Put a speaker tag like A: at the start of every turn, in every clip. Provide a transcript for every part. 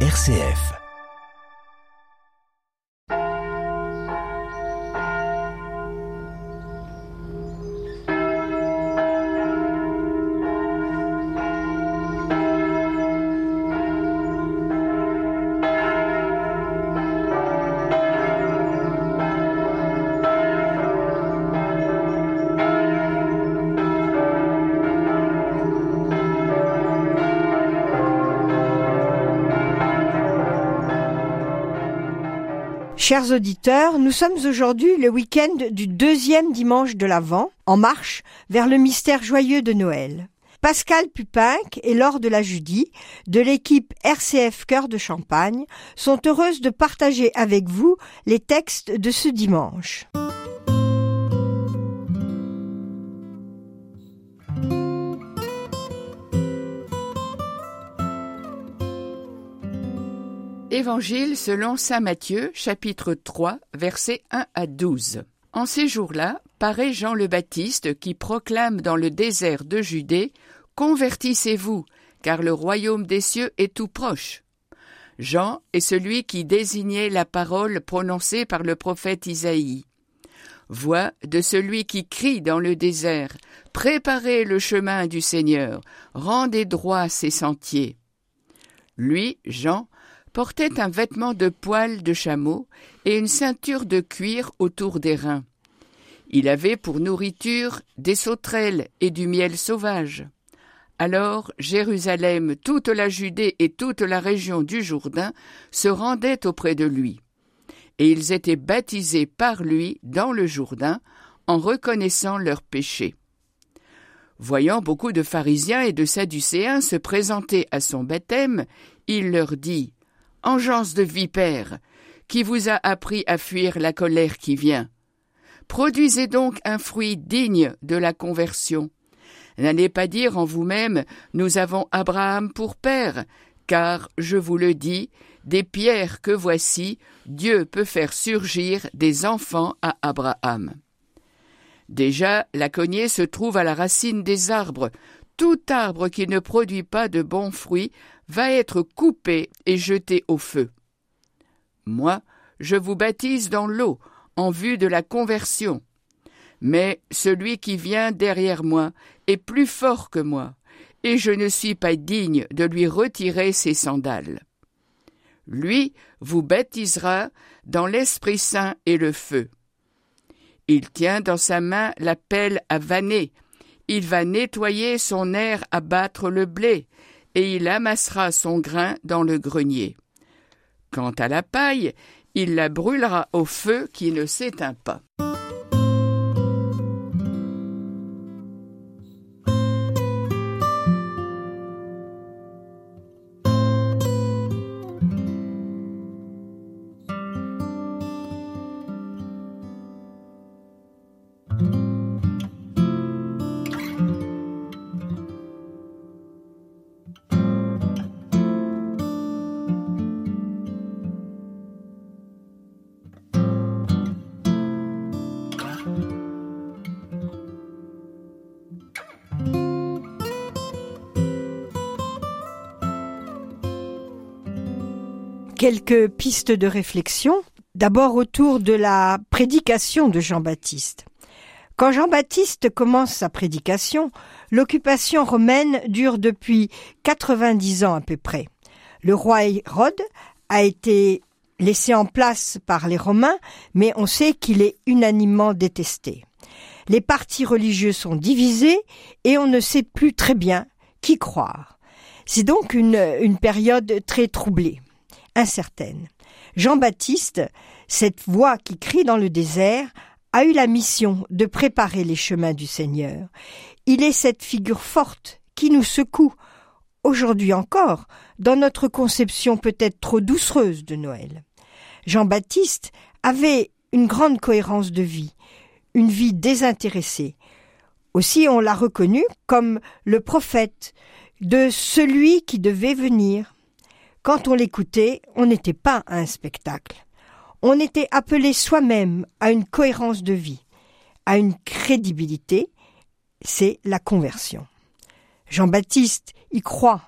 A: RCF.
B: Chers auditeurs, nous sommes aujourd'hui le week-end du deuxième dimanche de l'Avent, en marche vers le mystère joyeux de Noël. Pascal Pupinck et Laure de la Judie, de l'équipe RCF Cœur de Champagne, sont heureuses de partager avec vous les textes de ce dimanche.
C: Évangile selon saint Matthieu, chapitre 3, versets 1 à 12. En ces jours-là, paraît Jean le Baptiste qui proclame dans le désert de Judée Convertissez-vous, car le royaume des cieux est tout proche. Jean est celui qui désignait la parole prononcée par le prophète Isaïe. Voix de celui qui crie dans le désert Préparez le chemin du Seigneur, rendez droit ses sentiers. Lui, Jean, portait un vêtement de poil de chameau et une ceinture de cuir autour des reins. Il avait pour nourriture des sauterelles et du miel sauvage. Alors Jérusalem, toute la Judée et toute la région du Jourdain se rendaient auprès de lui. Et ils étaient baptisés par lui dans le Jourdain en reconnaissant leurs péchés. Voyant beaucoup de pharisiens et de sadducéens se présenter à son baptême, il leur dit Engeance de vipère, qui vous a appris à fuir la colère qui vient. Produisez donc un fruit digne de la conversion. N'allez pas dire en vous-même Nous avons Abraham pour père, car, je vous le dis, des pierres que voici, Dieu peut faire surgir des enfants à Abraham. Déjà, la cognée se trouve à la racine des arbres. Tout arbre qui ne produit pas de bons fruits va être coupé et jeté au feu. Moi, je vous baptise dans l'eau, en vue de la conversion. Mais celui qui vient derrière moi est plus fort que moi, et je ne suis pas digne de lui retirer ses sandales. Lui vous baptisera dans l'Esprit Saint et le feu. Il tient dans sa main la pelle à vanner, il va nettoyer son air à battre le blé, et il amassera son grain dans le grenier. Quant à la paille, il la brûlera au feu qui ne s'éteint pas.
B: Quelques pistes de réflexion. D'abord autour de la prédication de Jean-Baptiste. Quand Jean-Baptiste commence sa prédication, l'occupation romaine dure depuis 90 ans à peu près. Le roi Hérode a été laissé en place par les Romains, mais on sait qu'il est unanimement détesté. Les partis religieux sont divisés et on ne sait plus très bien qui croire. C'est donc une, une période très troublée incertaine. Jean-Baptiste, cette voix qui crie dans le désert, a eu la mission de préparer les chemins du Seigneur. Il est cette figure forte qui nous secoue, aujourd'hui encore, dans notre conception peut-être trop doucereuse de Noël. Jean-Baptiste avait une grande cohérence de vie, une vie désintéressée. Aussi on l'a reconnu comme le prophète de celui qui devait venir. Quand on l'écoutait, on n'était pas un spectacle. On était appelé soi-même à une cohérence de vie, à une crédibilité, c'est la conversion. Jean-Baptiste y croit.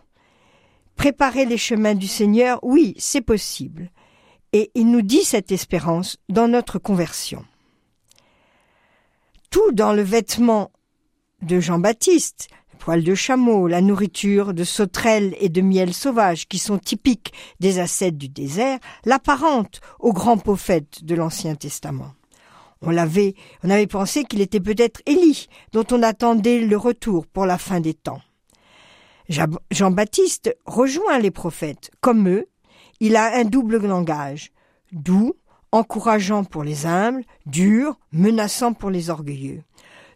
B: Préparer les chemins du Seigneur, oui, c'est possible. Et il nous dit cette espérance dans notre conversion. Tout dans le vêtement de Jean-Baptiste, poils de chameau, la nourriture de sauterelles et de miel sauvage qui sont typiques des ascètes du désert, l'apparente au grand prophète de l'Ancien Testament. On l'avait, on avait pensé qu'il était peut-être Élie, dont on attendait le retour pour la fin des temps. Jean-Baptiste rejoint les prophètes. Comme eux, il a un double langage, doux, encourageant pour les humbles, dur, menaçant pour les orgueilleux.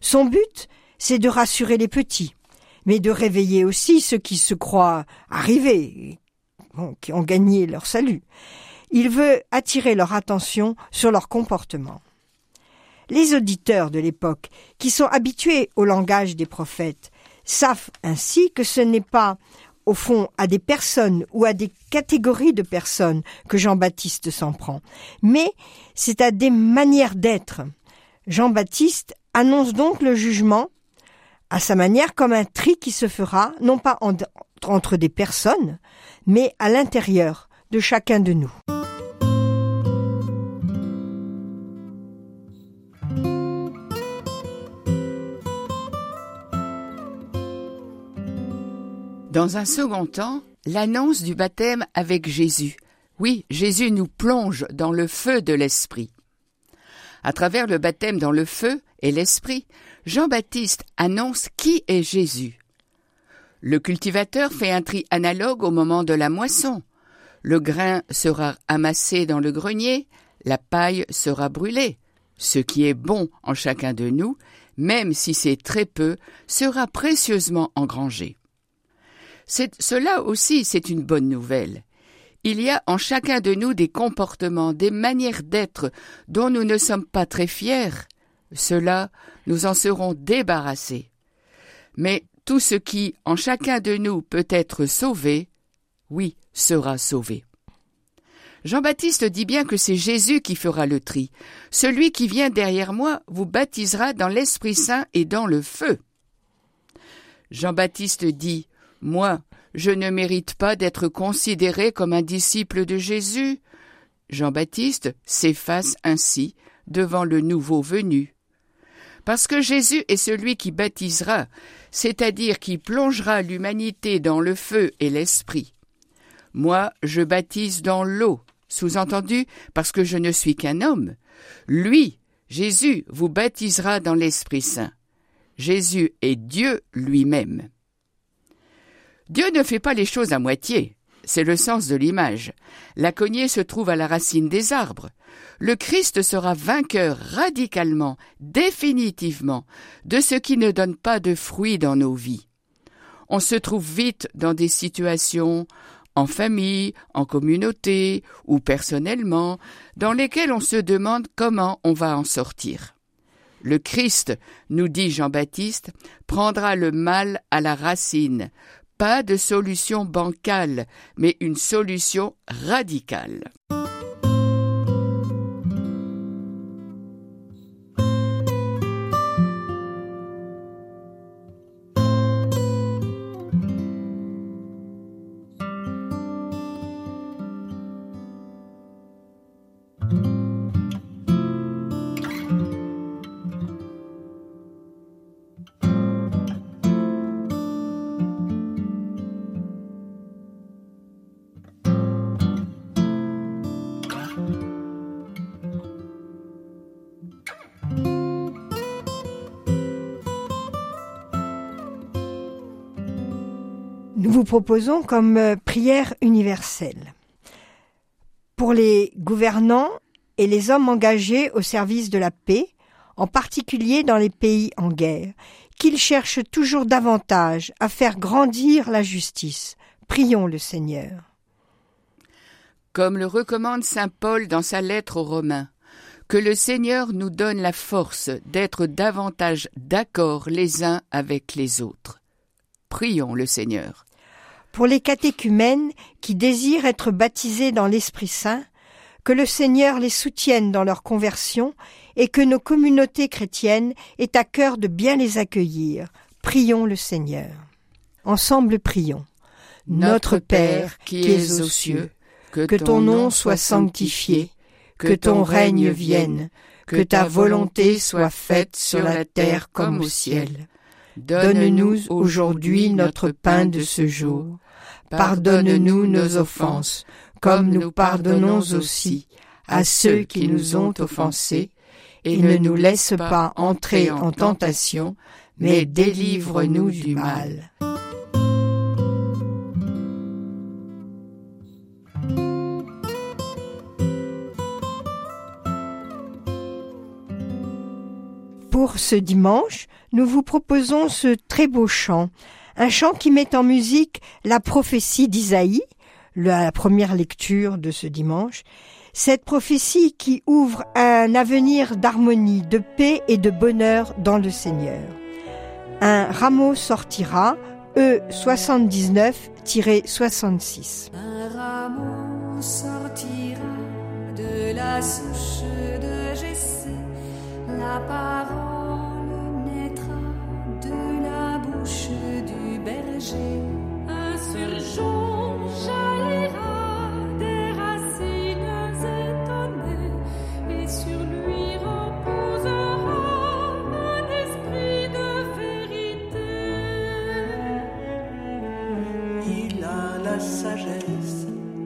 B: Son but, c'est de rassurer les petits, mais de réveiller aussi ceux qui se croient arrivés, qui ont gagné leur salut. Il veut attirer leur attention sur leur comportement. Les auditeurs de l'époque, qui sont habitués au langage des prophètes, savent ainsi que ce n'est pas au fond à des personnes ou à des catégories de personnes que Jean-Baptiste s'en prend, mais c'est à des manières d'être. Jean-Baptiste annonce donc le jugement à sa manière comme un tri qui se fera non pas entre des personnes, mais à l'intérieur de chacun de nous.
C: Dans un second temps, l'annonce du baptême avec Jésus. Oui, Jésus nous plonge dans le feu de l'Esprit. À travers le baptême dans le feu et l'Esprit, Jean-Baptiste annonce qui est Jésus. Le cultivateur fait un tri analogue au moment de la moisson. Le grain sera amassé dans le grenier, la paille sera brûlée. Ce qui est bon en chacun de nous, même si c'est très peu, sera précieusement engrangé. Cela aussi, c'est une bonne nouvelle. Il y a en chacun de nous des comportements, des manières d'être dont nous ne sommes pas très fiers. Cela, nous en serons débarrassés. Mais tout ce qui, en chacun de nous, peut être sauvé, oui, sera sauvé. Jean-Baptiste dit bien que c'est Jésus qui fera le tri. Celui qui vient derrière moi vous baptisera dans l'Esprit Saint et dans le feu. Jean-Baptiste dit moi, je ne mérite pas d'être considéré comme un disciple de Jésus. Jean-Baptiste s'efface ainsi devant le nouveau venu. Parce que Jésus est celui qui baptisera, c'est-à-dire qui plongera l'humanité dans le feu et l'esprit. Moi, je baptise dans l'eau, sous-entendu parce que je ne suis qu'un homme. Lui, Jésus, vous baptisera dans l'Esprit Saint. Jésus est Dieu lui-même. Dieu ne fait pas les choses à moitié. C'est le sens de l'image. La cognée se trouve à la racine des arbres. Le Christ sera vainqueur radicalement, définitivement, de ce qui ne donne pas de fruits dans nos vies. On se trouve vite dans des situations en famille, en communauté ou personnellement, dans lesquelles on se demande comment on va en sortir. Le Christ, nous dit Jean-Baptiste, prendra le mal à la racine pas de solution bancale, mais une solution radicale.
B: Nous vous proposons comme euh, prière universelle pour les gouvernants et les hommes engagés au service de la paix, en particulier dans les pays en guerre, qu'ils cherchent toujours davantage à faire grandir la justice. Prions le Seigneur.
C: Comme le recommande Saint Paul dans sa lettre aux Romains, que le Seigneur nous donne la force d'être davantage d'accord les uns avec les autres. Prions le Seigneur
B: pour les catéchumènes qui désirent être baptisés dans l'Esprit Saint, que le Seigneur les soutienne dans leur conversion et que nos communautés chrétiennes aient à cœur de bien les accueillir. Prions le Seigneur. Ensemble prions.
C: Notre Père qui es aux cieux,
B: que ton nom soit sanctifié, que ton règne vienne, que ta volonté soit faite sur la terre comme au ciel. Donne-nous aujourd'hui notre pain de ce jour. Pardonne-nous nos offenses, comme nous pardonnons aussi à ceux qui nous ont offensés, et ne nous laisse pas entrer en tentation, mais délivre-nous du mal. Pour ce dimanche, nous vous proposons ce très beau chant, un chant qui met en musique la prophétie d'Isaïe, la première lecture de ce dimanche, cette prophétie qui ouvre un avenir d'harmonie, de paix et de bonheur dans le Seigneur. Un rameau sortira, E 79-66.
A: Un rameau sortira de la souche de Jessé, la parole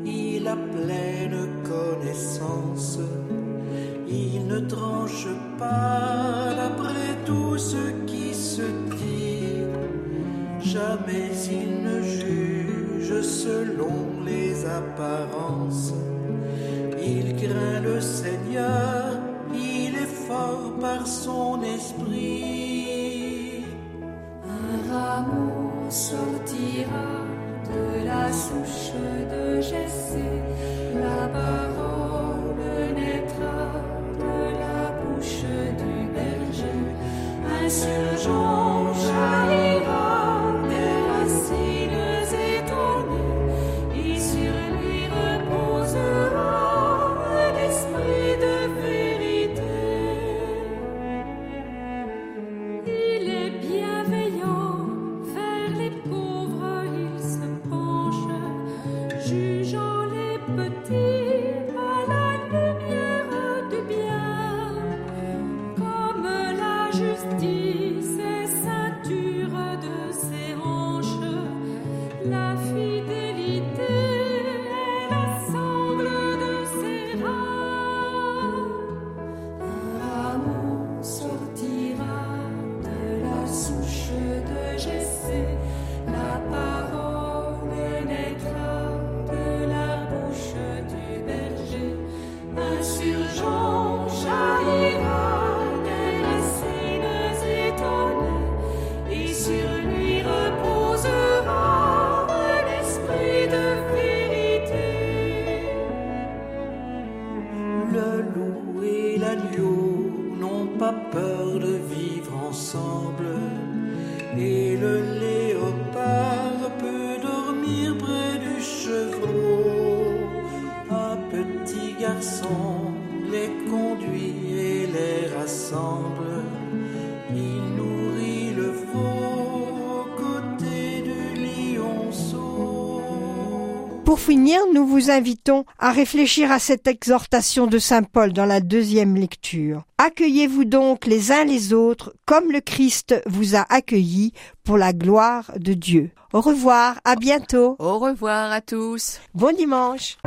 D: il a pleine connaissance. Il ne tranche pas esprit.
B: Pour finir, nous vous invitons à réfléchir à cette exhortation de Saint Paul dans la deuxième lecture. Accueillez-vous donc les uns les autres comme le Christ vous a accueillis pour la gloire de Dieu. Au revoir, à bientôt.
C: Au revoir à tous.
B: Bon dimanche.